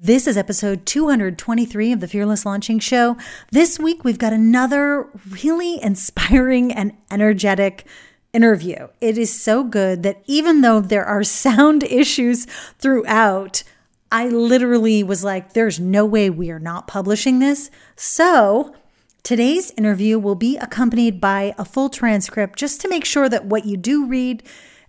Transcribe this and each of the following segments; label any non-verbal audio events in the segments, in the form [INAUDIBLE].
This is episode 223 of the Fearless Launching Show. This week, we've got another really inspiring and energetic interview. It is so good that even though there are sound [LAUGHS] issues throughout, I literally was like, there's no way we are not publishing this. So, today's interview will be accompanied by a full transcript just to make sure that what you do read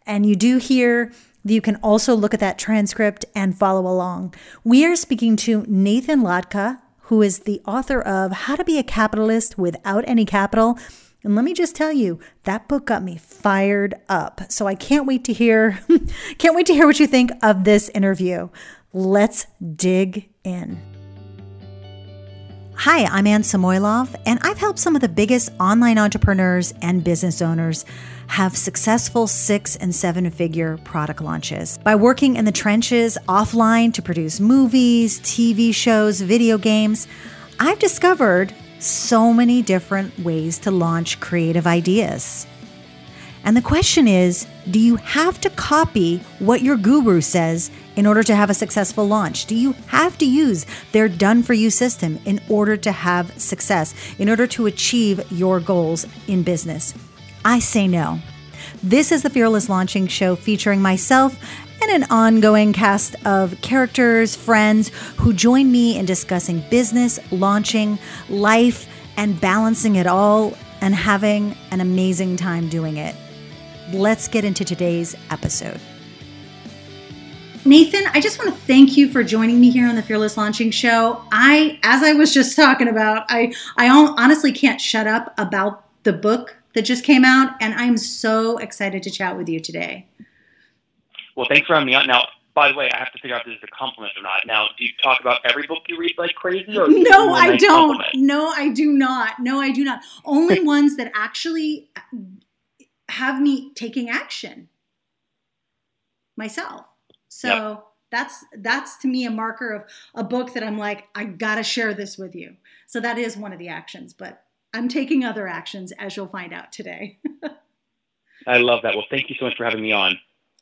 and you do hear you can also look at that transcript and follow along. We are speaking to Nathan Latka, who is the author of How to Be a Capitalist Without Any Capital. And let me just tell you, that book got me fired up. So I can't wait to hear [LAUGHS] can't wait to hear what you think of this interview. Let's dig in. Hi, I'm Anne Samoilov, and I've helped some of the biggest online entrepreneurs and business owners have successful six and seven figure product launches. By working in the trenches offline to produce movies, TV shows, video games, I've discovered so many different ways to launch creative ideas. And the question is do you have to copy what your guru says in order to have a successful launch? Do you have to use their done for you system in order to have success, in order to achieve your goals in business? I say no. This is the Fearless Launching Show featuring myself and an ongoing cast of characters, friends who join me in discussing business, launching, life, and balancing it all and having an amazing time doing it. Let's get into today's episode. Nathan, I just want to thank you for joining me here on the Fearless Launching Show. I, as I was just talking about, I, I honestly can't shut up about the book that just came out, and I'm so excited to chat with you today. Well, thanks for having me on. Now, by the way, I have to figure out if this is a compliment or not. Now, do you talk about every book you read like crazy? Or no, I nice don't. Compliment? No, I do not. No, I do not. Only [LAUGHS] ones that actually have me taking action myself. So yep. that's that's to me a marker of a book that I'm like, I gotta share this with you. So that is one of the actions. But I'm taking other actions, as you'll find out today. [LAUGHS] I love that. Well, thank you so much for having me on.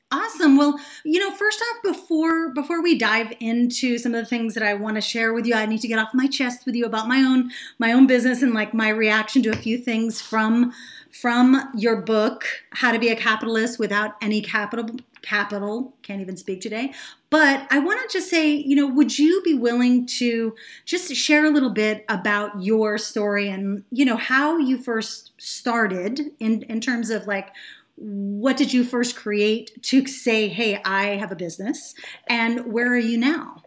Awesome. Well, you know, first off, before before we dive into some of the things that I want to share with you, I need to get off my chest with you about my own my own business and like my reaction to a few things from from your book, How to Be a Capitalist Without Any Capital capital can't even speak today but i want to just say you know would you be willing to just share a little bit about your story and you know how you first started in in terms of like what did you first create to say hey i have a business and where are you now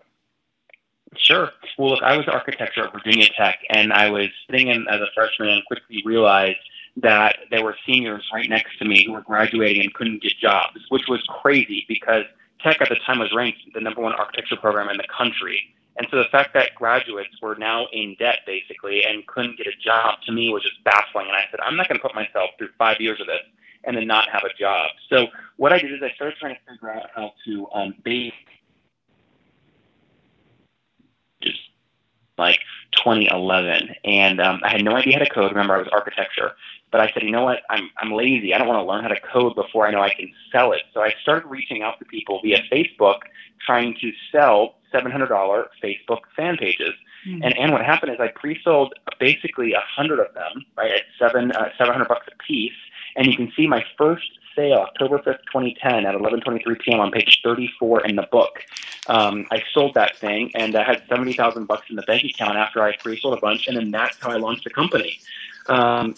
Sure. Well, look, I was architecture at Virginia Tech, and I was sitting in as a freshman and quickly realized that there were seniors right next to me who were graduating and couldn't get jobs, which was crazy because Tech at the time was ranked the number one architecture program in the country. And so the fact that graduates were now in debt basically and couldn't get a job to me was just baffling. And I said, I'm not going to put myself through five years of this and then not have a job. So what I did is I started trying to figure out how to um, be just like 2011, and um, I had no idea how to code. Remember, I was architecture, but I said, you know what? I'm I'm lazy. I don't want to learn how to code before I know I can sell it. So I started reaching out to people via Facebook, trying to sell $700 Facebook fan pages. Mm-hmm. And and what happened is I pre-sold basically a hundred of them, right, at seven uh, 700 bucks a piece. And you can see my first sale, October 5th, 2010, at 11:23 p.m. on page 34 in the book. Um, I sold that thing, and I had 70,000 bucks in the bank account after I pre-sold a bunch, and then that's how I launched the company. Um,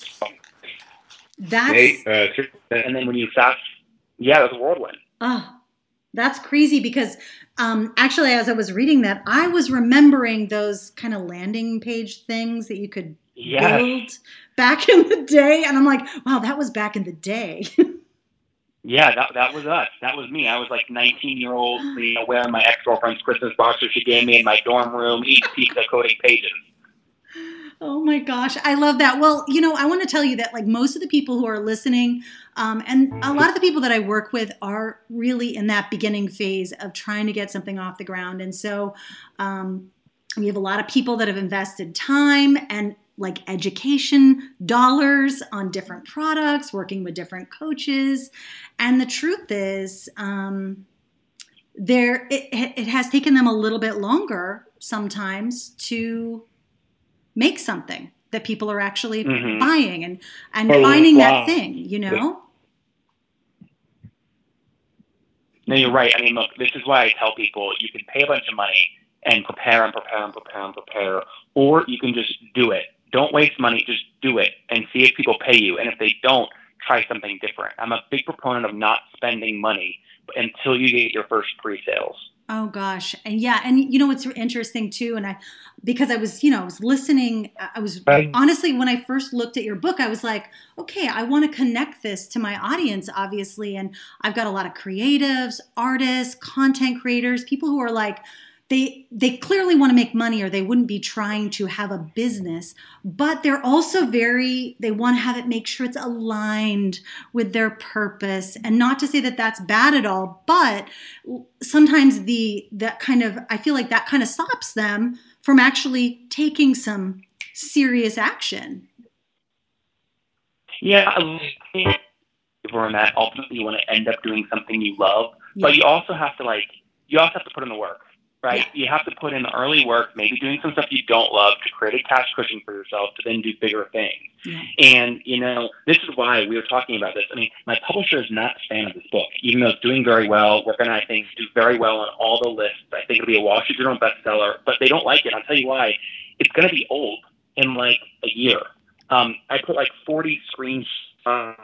that's hey, uh, and then when you fast, yeah, it was a whirlwind. Oh, that's crazy because um, actually, as I was reading that, I was remembering those kind of landing page things that you could yes. build back in the day, and I'm like, wow, that was back in the day. [LAUGHS] Yeah, that that was us. That was me. I was like 19 year old, [GASPS] you know, wearing my ex girlfriend's Christmas boxer she gave me in my dorm room, each pizza coding pages. Oh my gosh, I love that. Well, you know, I want to tell you that like most of the people who are listening, um, and a lot of the people that I work with are really in that beginning phase of trying to get something off the ground, and so. Um, we have a lot of people that have invested time and like education dollars on different products, working with different coaches. And the truth is, um, there it, it has taken them a little bit longer sometimes to make something that people are actually mm-hmm. buying and and oh, finding wow. that thing you know no you're right i mean look this is why i tell people you can pay a bunch of money and prepare and prepare and prepare and prepare or you can just do it don't waste money just do it and see if people pay you and if they don't try something different i'm a big proponent of not spending money until you get your first pre-sales. Oh gosh. And yeah, and you know what's interesting too and I because I was, you know, I was listening I was right. honestly when I first looked at your book I was like, okay, I want to connect this to my audience obviously and I've got a lot of creatives, artists, content creators, people who are like they they clearly want to make money or they wouldn't be trying to have a business but they're also very they want to have it make sure it's aligned with their purpose. And not to say that that's bad at all but sometimes the that kind of i feel like that kind of stops them from actually taking some serious action. Yeah for that ultimately you want to end up doing something you love yeah. but you also have to like you also have to put in the work right? Yeah. You have to put in the early work, maybe doing some stuff you don't love to create a cash cushion for yourself to then do bigger things. Yeah. And, you know, this is why we were talking about this. I mean, my publisher is not a fan of this book, even though it's doing very well. We're going to, I think, do very well on all the lists. I think it'll be a Wall Street Journal bestseller, but they don't like it. I'll tell you why. It's going to be old in like a year. Um, I put like 40 screens. Um,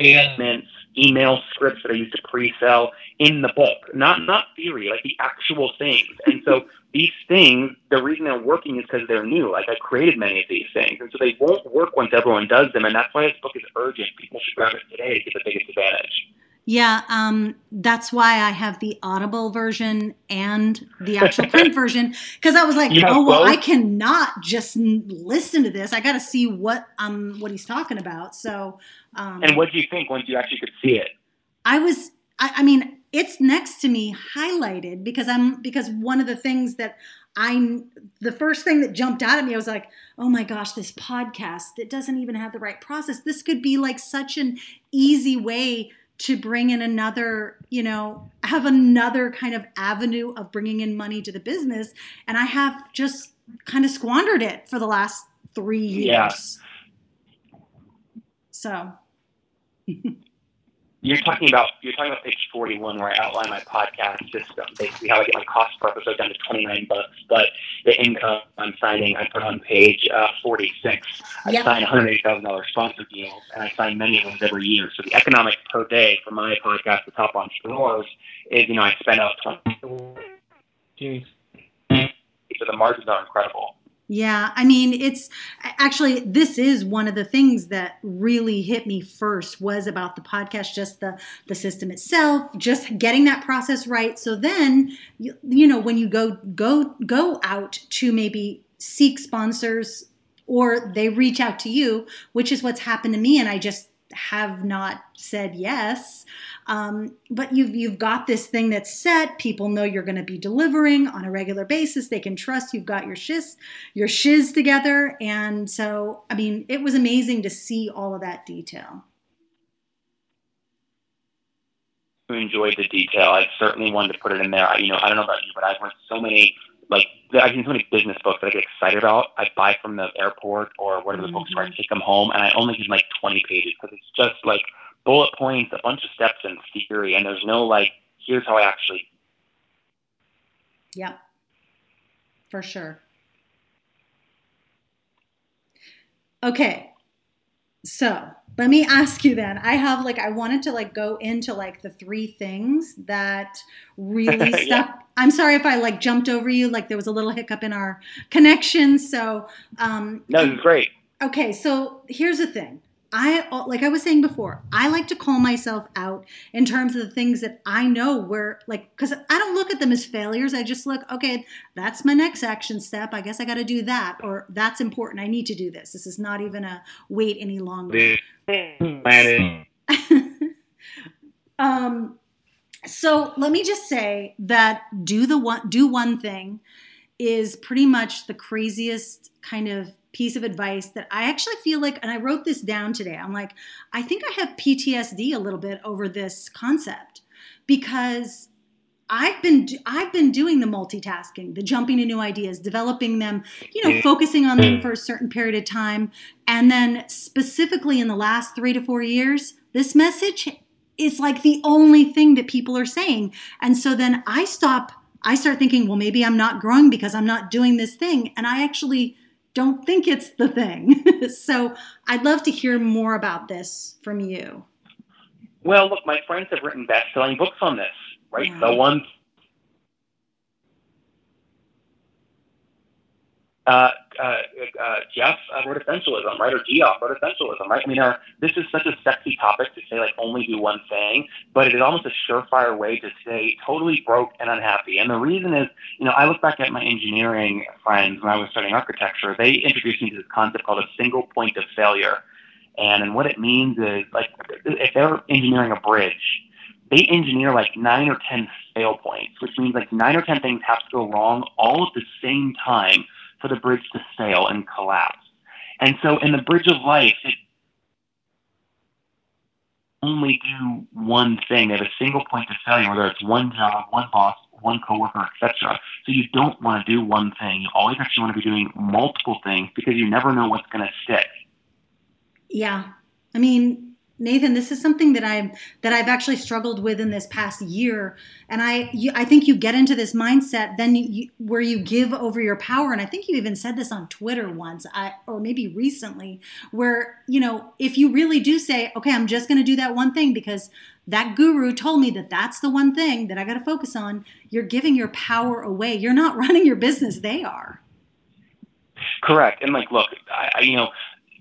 statements, email scripts that I used to pre-sell in the book, not not theory, like the actual things. And so [LAUGHS] these things, the reason they're working is because they're new. Like I created many of these things, and so they won't work once everyone does them. And that's why this book is urgent. People should grab it today to get the biggest advantage. Yeah, um, that's why I have the Audible version and the actual [LAUGHS] print version because I was like, oh well, both? I cannot just listen to this. I got to see what um what he's talking about. So. Um, and what do you think once you actually could see it? I was, I, I mean, it's next to me highlighted because I'm because one of the things that I the first thing that jumped out at me I was like, "Oh my gosh, this podcast, it doesn't even have the right process. This could be like such an easy way to bring in another, you know, have another kind of avenue of bringing in money to the business. And I have just kind of squandered it for the last three years. Yeah. So. [LAUGHS] You're talking about you're talking about page 41 where I outline my podcast system, basically how I get my cost per episode down to 29 bucks. But the income I'm signing, I put on page uh, 46. I yep. sign $180,000 sponsor deals, and I sign many of them every year. So the economics per day for my podcast, The Top Entrepreneurs, is you know I spend out 20. So the margins are incredible. Yeah, I mean, it's actually this is one of the things that really hit me first was about the podcast, just the the system itself, just getting that process right. So then, you, you know, when you go go go out to maybe seek sponsors or they reach out to you, which is what's happened to me, and I just have not said yes. Um, but you've you've got this thing that's set. People know you're going to be delivering on a regular basis. They can trust you've got your shiz your shiz together. And so, I mean, it was amazing to see all of that detail. Who Enjoyed the detail. I certainly wanted to put it in there. I, you know, I don't know about you, but I've read so many like I've seen so many business books that I get excited about. I buy from the airport or whatever mm-hmm. the books where I take them home, and I only use like 20 pages because it's just like bullet points, a bunch of steps in theory, and there's no like, here's how I actually. Yep, for sure. Okay, so let me ask you then. I have like I wanted to like go into like the three things that really [LAUGHS] stuck. yeah. I'm sorry if I like jumped over you. Like there was a little hiccup in our connection. So um, no, it's great. Okay, so here's the thing. I like I was saying before, I like to call myself out in terms of the things that I know where like cuz I don't look at them as failures. I just look, okay, that's my next action step. I guess I got to do that or that's important. I need to do this. This is not even a wait any longer. [LAUGHS] um so let me just say that do the one do one thing is pretty much the craziest kind of piece of advice that I actually feel like, and I wrote this down today. I'm like, I think I have PTSD a little bit over this concept because I've been I've been doing the multitasking, the jumping to new ideas, developing them, you know, focusing on them mm. for a certain period of time, and then specifically in the last 3 to 4 years, this message is like the only thing that people are saying. And so then I stop I start thinking, well maybe I'm not growing because I'm not doing this thing, and I actually don't think it's the thing. [LAUGHS] so I'd love to hear more about this from you. Well, look, my friends have written best-selling books on this right? Yeah. The one. Uh, uh, uh, Jeff uh, wrote essentialism, right? Or Geoff wrote essentialism, right? I mean, uh, this is such a sexy topic to say, like, only do one thing, but it is almost a surefire way to stay totally broke and unhappy. And the reason is, you know, I look back at my engineering friends when I was studying architecture, they introduced me to this concept called a single point of failure. And, and what it means is, like, if they're engineering a bridge, they engineer like nine or 10 fail points, which means like nine or 10 things have to go wrong all at the same time for the bridge to fail and collapse. And so in the bridge of life, it only do one thing. They have a single point of failure, whether it's one job, one boss, one coworker, etc. So you don't want to do one thing. You always actually want to be doing multiple things because you never know what's going to stick. Yeah. I mean, Nathan, this is something that I that I've actually struggled with in this past year, and I you, I think you get into this mindset then you, where you give over your power, and I think you even said this on Twitter once, I, or maybe recently, where you know if you really do say, okay, I'm just going to do that one thing because that guru told me that that's the one thing that I got to focus on, you're giving your power away. You're not [LAUGHS] running your business; they are. Correct, and like, look, I, you know,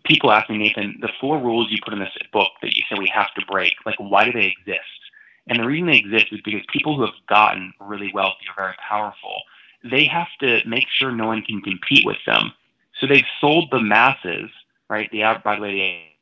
people ask me, Nathan, the four rules you put in this book that you say we have to break, like why do they exist? And the reason they exist is because people who have gotten really wealthy or very powerful, they have to make sure no one can compete with them. So they've sold the masses, right? The by the way,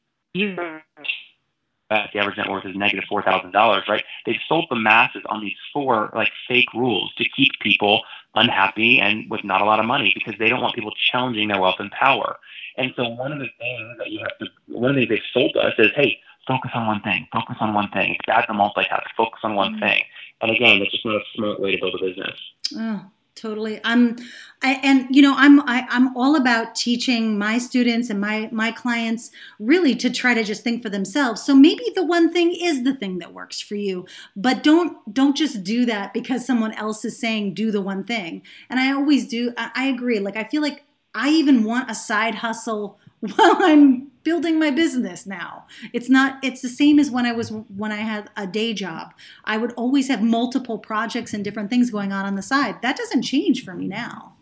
the average net worth is negative four thousand dollars, right? They've sold the masses on these four like fake rules to keep people unhappy and with not a lot of money because they don't want people challenging their wealth and power. And so one of the things that you have to, one of the things they sold to us is, hey, focus on one thing, focus on one thing. It's bad to multitask, focus on one mm-hmm. thing. And again, that's just not a smart way to build a business. Oh, totally. I'm, I, and you know, I'm, I, am i am all about teaching my students and my, my clients really to try to just think for themselves. So maybe the one thing is the thing that works for you, but don't, don't just do that because someone else is saying do the one thing. And I always do. I, I agree. Like, I feel like I even want a side hustle while I'm building my business now. It's not it's the same as when I was when I had a day job. I would always have multiple projects and different things going on on the side. That doesn't change for me now.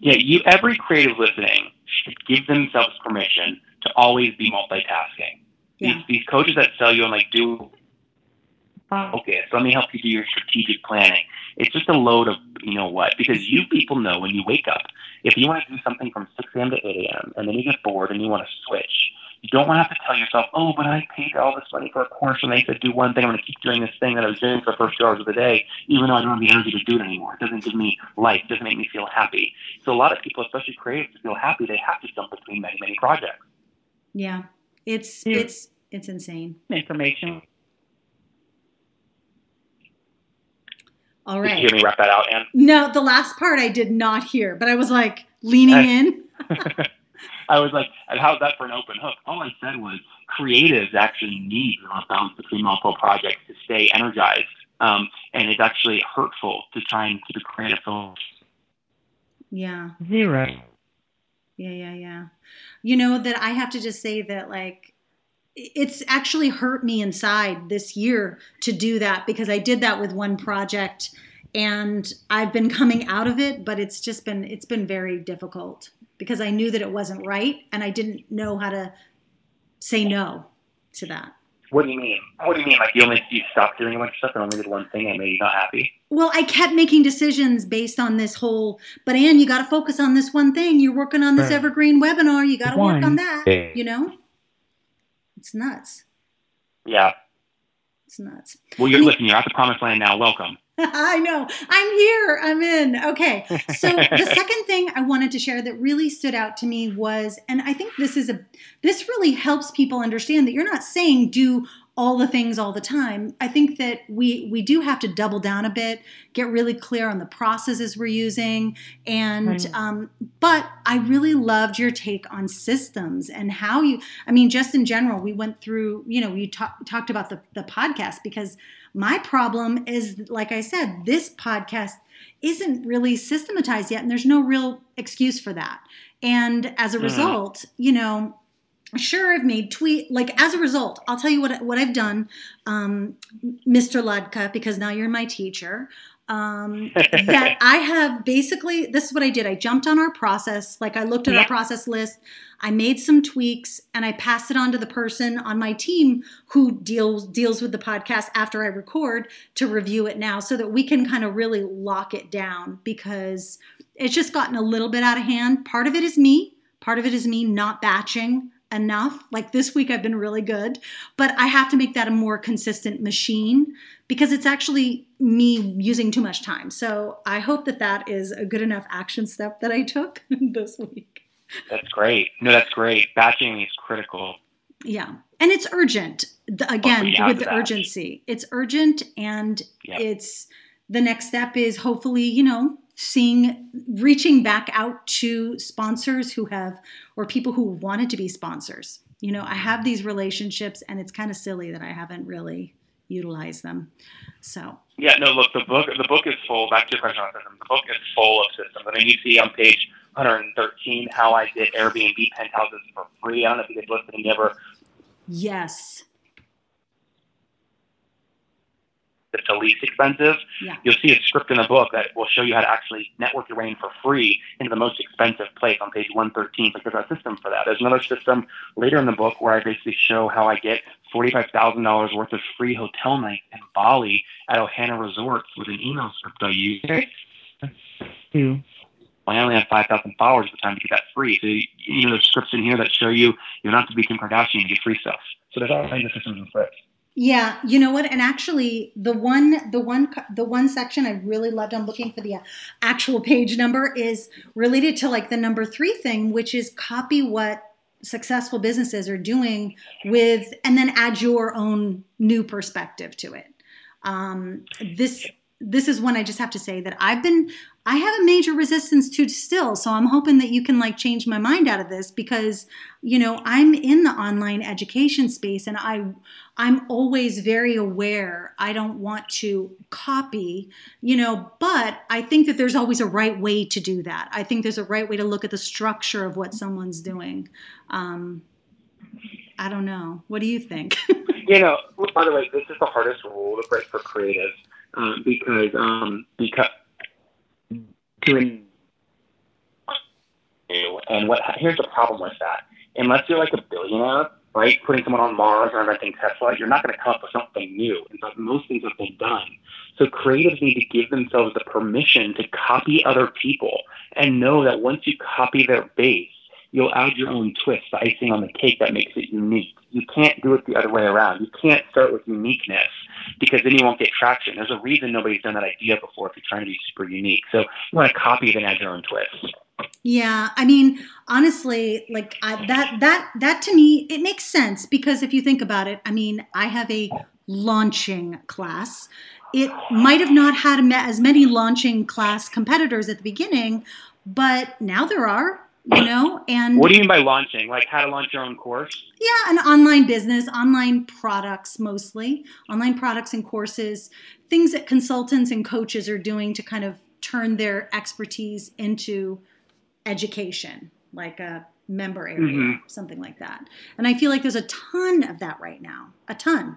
Yeah, you every creative listening should give themselves permission to always be multitasking. Yeah. These, these coaches that sell you and like do focus. Let me help you do your strategic planning. It's just a load of you know what because you people know when you wake up if you want to do something from 6 a.m. to 8 a.m. and then you get bored and you want to switch, you don't want to have to tell yourself, oh, but I paid all this money for a course and they said do one thing. I'm going to keep doing this thing that I was doing for the first two hours of the day, even though I don't have the energy to do it anymore. It doesn't give me life. It doesn't make me feel happy. So a lot of people, especially creatives, to feel happy, they have to jump between many, many projects. Yeah, it's yeah. it's it's insane. Information All right. Did you hear me wrap that out, Anne? No, the last part I did not hear, but I was like leaning [LAUGHS] in. I was like, how's that for an open hook? All I said was creatives actually need a balance between multiple projects to stay energized. Um, and it's actually hurtful to try and keep a creative focus. Yeah. Zero. Yeah, yeah, yeah. You know that I have to just say that like it's actually hurt me inside this year to do that because I did that with one project and I've been [LAUGHS] coming out of it, but it's just been it's been very difficult because I knew that it wasn't right and I didn't know how to say no to that. What do you mean? What do you mean? Like you only you stopped doing a bunch of stuff and only did one thing and made you not happy? Well, I kept making decisions based on this whole. But Anne, you got to focus on this one thing. You're working on this evergreen webinar. You got to work on that. You know. It's nuts. Yeah. It's nuts. Well, you're, listen, you're at the promised land now. Welcome. [LAUGHS] I know. I'm here. I'm in. Okay. So the [LAUGHS] second thing I wanted to share that really stood out to me was, and I think this is a, this really helps people understand that you're not saying do all the things all the time. I think that we we do have to double down a bit, get really clear on the processes we're using, and right. um, but I really loved your take on systems and how you. I mean, just in general, we went through. You know, you talk, talked about the the podcast because my problem is, like I said, this podcast isn't really systematized yet, and there's no real excuse for that. And as a mm. result, you know, sure i've made tweet like as a result i'll tell you what what i've done um, mr Latka because now you're my teacher um, [LAUGHS] that i have basically this is what i did i jumped on our process like i looked at yeah. our process list i made some tweaks and i passed it on to the person on my team who deals deals with the podcast after i record to review it now so that we can kind of really lock it down because it's just gotten a little bit out of hand part of it is me part of it is me not batching enough. Like this week, I've been really good, but I have to make that a more consistent machine because it's actually me using too much time. So I hope that that is a good enough action step that I took [LAUGHS] this week. That's great. No, that's great. Batching is critical. Yeah. And it's urgent. Again, with the urgency, it's urgent and yep. it's the next step is hopefully, you know, seeing reaching back out to sponsors who have or people who wanted to be sponsors. You know i have these relationships and it's kind of silly that i haven't really utilized them. So. Yeah no look the book the book is full back to your question on systems the book is full of systems. I mean you see on page 113 how i did airbnb penthouses for free i don't know if you guys listening ever yes that's the least expensive, yeah. you'll see a script in the book that will show you how to actually network your way in for free into the most expensive place on page 113. But there's a system for that. There's another system later in the book where I basically show how I get $45,000 worth of free hotel nights in Bali at Ohana Resorts with an email script I use. Hmm. I only have 5,000 followers at the time to get that free. So, you know, there's scripts in here that show you you don't have to be Kim Kardashian to get free stuff. So there's all kinds of systems in scripts. Yeah, you know what? And actually, the one, the one, the one section I really loved. I'm looking for the actual page number is related to like the number three thing, which is copy what successful businesses are doing with, and then add your own new perspective to it. Um, this this is one I just have to say that I've been I have a major resistance to still. So I'm hoping that you can like change my mind out of this because, you know, I'm in the online education space and I I'm always very aware. I don't want to copy, you know, but I think that there's always a right way to do that. I think there's a right way to look at the structure of what someone's doing. Um, I don't know. What do you think? [LAUGHS] you know, by the way, this is the hardest rule to break for creatives um, because um, because doing and what here's the problem with that. Unless you're like a billionaire, right, putting someone on Mars or inventing Tesla, you're not going to come up with something new. In fact, most things have been done. So creatives need to give themselves the permission to copy other people and know that once you copy their base, you'll add your own twist, the icing on the cake that makes it unique. You can't do it the other way around. You can't start with uniqueness because then you won't get traction. There's a reason nobody's done that idea before if you're trying to be super unique. So you want to copy it and add your own twist. Yeah, I mean, honestly, like I, that that that to me it makes sense because if you think about it, I mean, I have a launching class. It might have not had as many launching class competitors at the beginning, but now there are you know and what do you mean by launching? Like how to launch your own course? Yeah an online business online products mostly. Online products and courses things that consultants and coaches are doing to kind of turn their expertise into education like a member area mm-hmm. something like that. And i feel like there's a ton of that right now. A ton.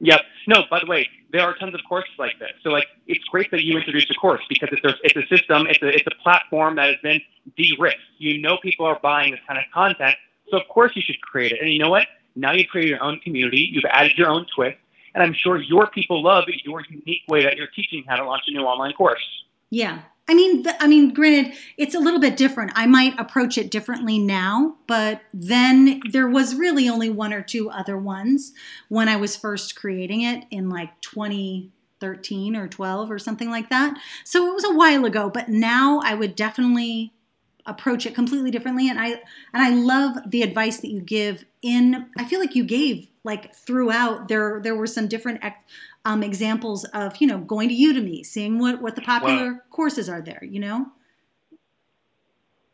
Yep. No, by the way, there are tons of courses like this. So like it's great that you introduced a course because it's a, it's a system, it's a, it's a platform that has been de-risked. You know people are buying this kind of content, so of course you should create it. And you know what? Now you've created your own community, you've added your own twist, and I'm sure your people love your unique way that you're teaching how to launch a new online course. Yeah, I mean, I mean, granted, it's a little bit different. I might approach it differently now, but then there was really only one or two other ones when I was first creating it in like 2013 or 12 or something like that. So it was a while ago, but now I would definitely approach it completely differently. And I and I love the advice that you give. In I feel like you gave like throughout there there were some different um, examples of you know going to Udemy, seeing what what the popular wow. courses are there. You know.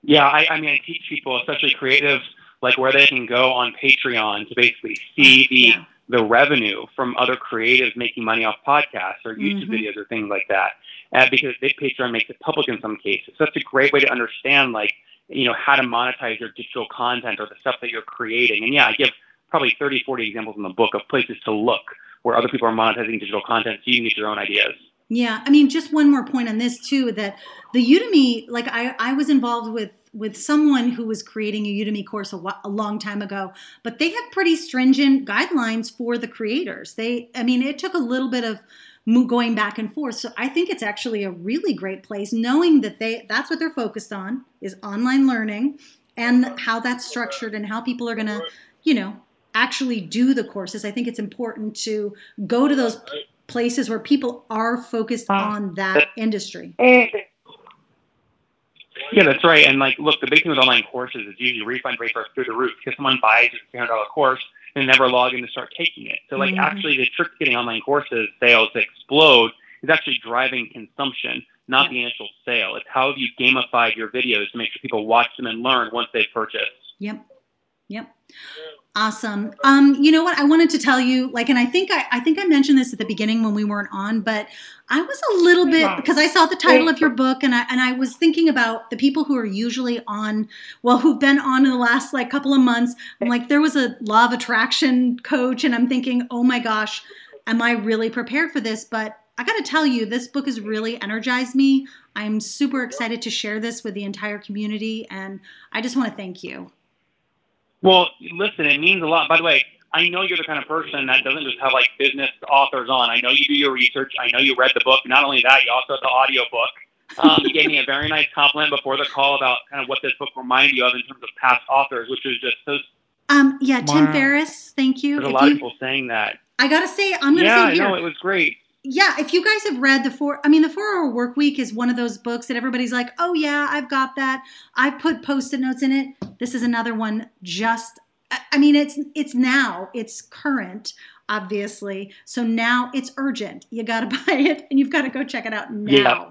Yeah, I, I mean, I teach people, especially creatives, like where they can go on Patreon to basically see the yeah. the revenue from other creatives making money off podcasts or YouTube mm-hmm. videos or things like that. Uh, because they, Patreon makes it public in some cases. So that's a great way to understand, like, you know, how to monetize your digital content or the stuff that you're creating. And yeah, I give probably 30, 40 examples in the book of places to look where other people are monetizing digital content so you can get your own ideas. Yeah, I mean, just one more point on this too that the Udemy, like I, I was involved with with someone who was creating a Udemy course a, a, long time ago, but they have pretty stringent guidelines for the creators. They, I mean, it took a little bit of going back and forth. So I think it's actually a really great place, knowing that they that's what they're focused on is online learning and how that's structured and how people are going to, you know, actually do the courses. I think it's important to go to those places where people are focused on that industry. Yeah, that's right. And like, look, the big thing with online courses is usually refund rates are through the roof because someone buys a three hundred dollar course and never log in to start taking it. So like, mm-hmm. actually, the trick to getting online courses sales to explode is actually driving consumption, not yeah. the initial sale. It's how have you gamified your videos to make sure people watch them and learn once they've purchased. Yep. Yep. Awesome. Um, you know what? I wanted to tell you, like, and I think I, I think I mentioned this at the beginning when we weren't on, but I was a little bit because I saw the title of your book and I and I was thinking about the people who are usually on, well, who've been on in the last like couple of months. I'm like, there was a law of attraction coach, and I'm thinking, oh my gosh, am I really prepared for this? But I got to tell you, this book has really energized me. I'm super excited to share this with the entire community, and I just want to thank you. Well, listen, it means a lot. By the way, I know you're the kind of person that doesn't just have like business authors on. I know you do your research. I know you read the book. Not only that, you also have the audio book. Um, you gave me a very nice compliment before the call about kind of what this book reminded you of in terms of past authors, which is just so. Um, yeah, Tim Ferriss. Thank you. There's a lot you, of people saying that. I gotta say, I'm gonna yeah, say here. Yeah, it was great. Yeah, if you guys have read the four, I mean, the Four Hour Work Week is one of those books that everybody's like, oh yeah, I've got that. I've put post-it notes in it. This is another one just I mean, it's it's now, it's current, obviously. So now it's urgent. You got to [LAUGHS] buy it, and you've got to go check it out now. Yeah.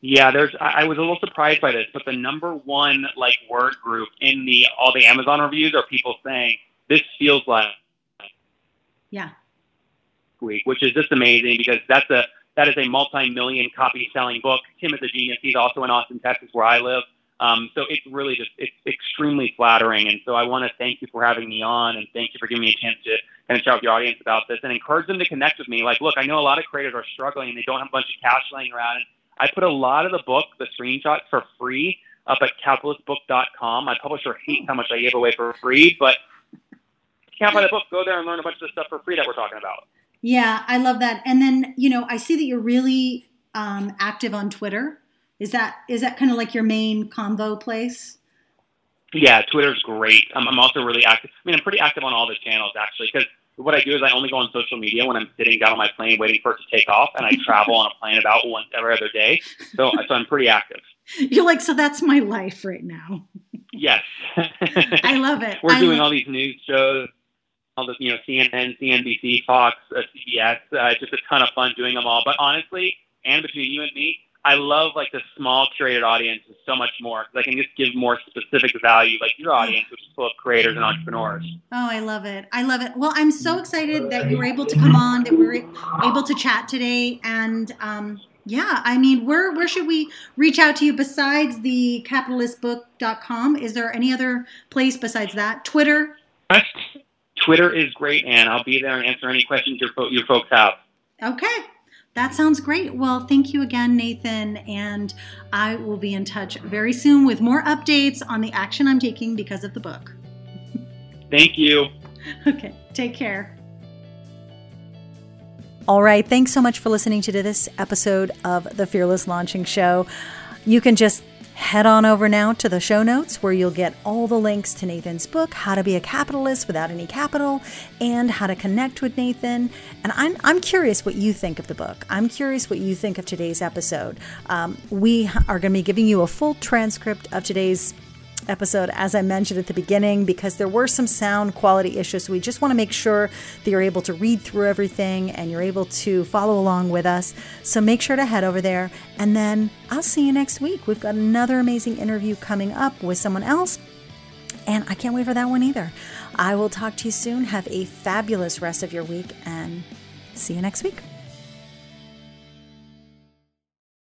Yeah, there's. I was a little surprised by this, but the number one like word group in the all the Amazon reviews are people saying this feels like yeah week, which is just amazing because that's a that is a multi-million copy selling book. Tim is a genius. He's also in Austin, Texas, where I live. Um, so it's really just it's extremely flattering, and so I want to thank you for having me on, and thank you for giving me a chance to kind of chat with your audience about this, and encourage them to connect with me. Like, look, I know a lot of creators are struggling, and they don't have a bunch of cash laying around. I put a lot of the book, the screenshots, for free up at capitalistbook.com. My publisher hates how much I gave away for free, but if you can't buy the book, go there and learn a bunch of the stuff for free that we're talking about. Yeah, I love that. And then you know, I see that you're really um, active on Twitter. Is that is that kind of like your main convo place? Yeah, Twitter's great. I'm, I'm also really active. I mean, I'm pretty active on all the channels actually because what I do is I only go on social media when I'm sitting down on my plane waiting for it to take off, and I [LAUGHS] travel on a plane about once every other day. So, so I'm pretty active. You're like, so that's my life right now. Yes, [LAUGHS] I love it. We're I doing all these news shows, all the you know CNN, CNBC, Fox, uh, CBS. Uh, it's just a ton of fun doing them all. But honestly, and between you and me, I love like the small curated audience so much more because I can just give more specific value, like your audience, which is full of creators and entrepreneurs. Oh, I love it! I love it. Well, I'm so excited that you were able to come on, that we were able to chat today, and um, yeah, I mean, where where should we reach out to you besides the capitalistbook.com? Is there any other place besides that? Twitter. Twitter is great, and I'll be there and answer any questions your your folks have. Okay. That sounds great. Well, thank you again, Nathan. And I will be in touch very soon with more updates on the action I'm taking because of the book. [LAUGHS] Thank you. Okay, take care. All right. Thanks so much for listening to this episode of the Fearless Launching Show. You can just Head on over now to the show notes where you'll get all the links to Nathan's book, How to Be a Capitalist Without Any Capital, and how to connect with Nathan. And I'm, I'm curious what you think of the book. I'm curious what you think of today's episode. Um, we are going to be giving you a full transcript of today's episode, as I mentioned at the beginning, because there were some sound quality issues. So we just want to make sure that you're able to read through everything and you're able to follow along with us. So make sure to head over there. And then I'll see you next week. We've got another amazing interview coming up with someone else. And I can't wait for that one either. I will talk to you soon. Have a fabulous rest of your week and see you next week.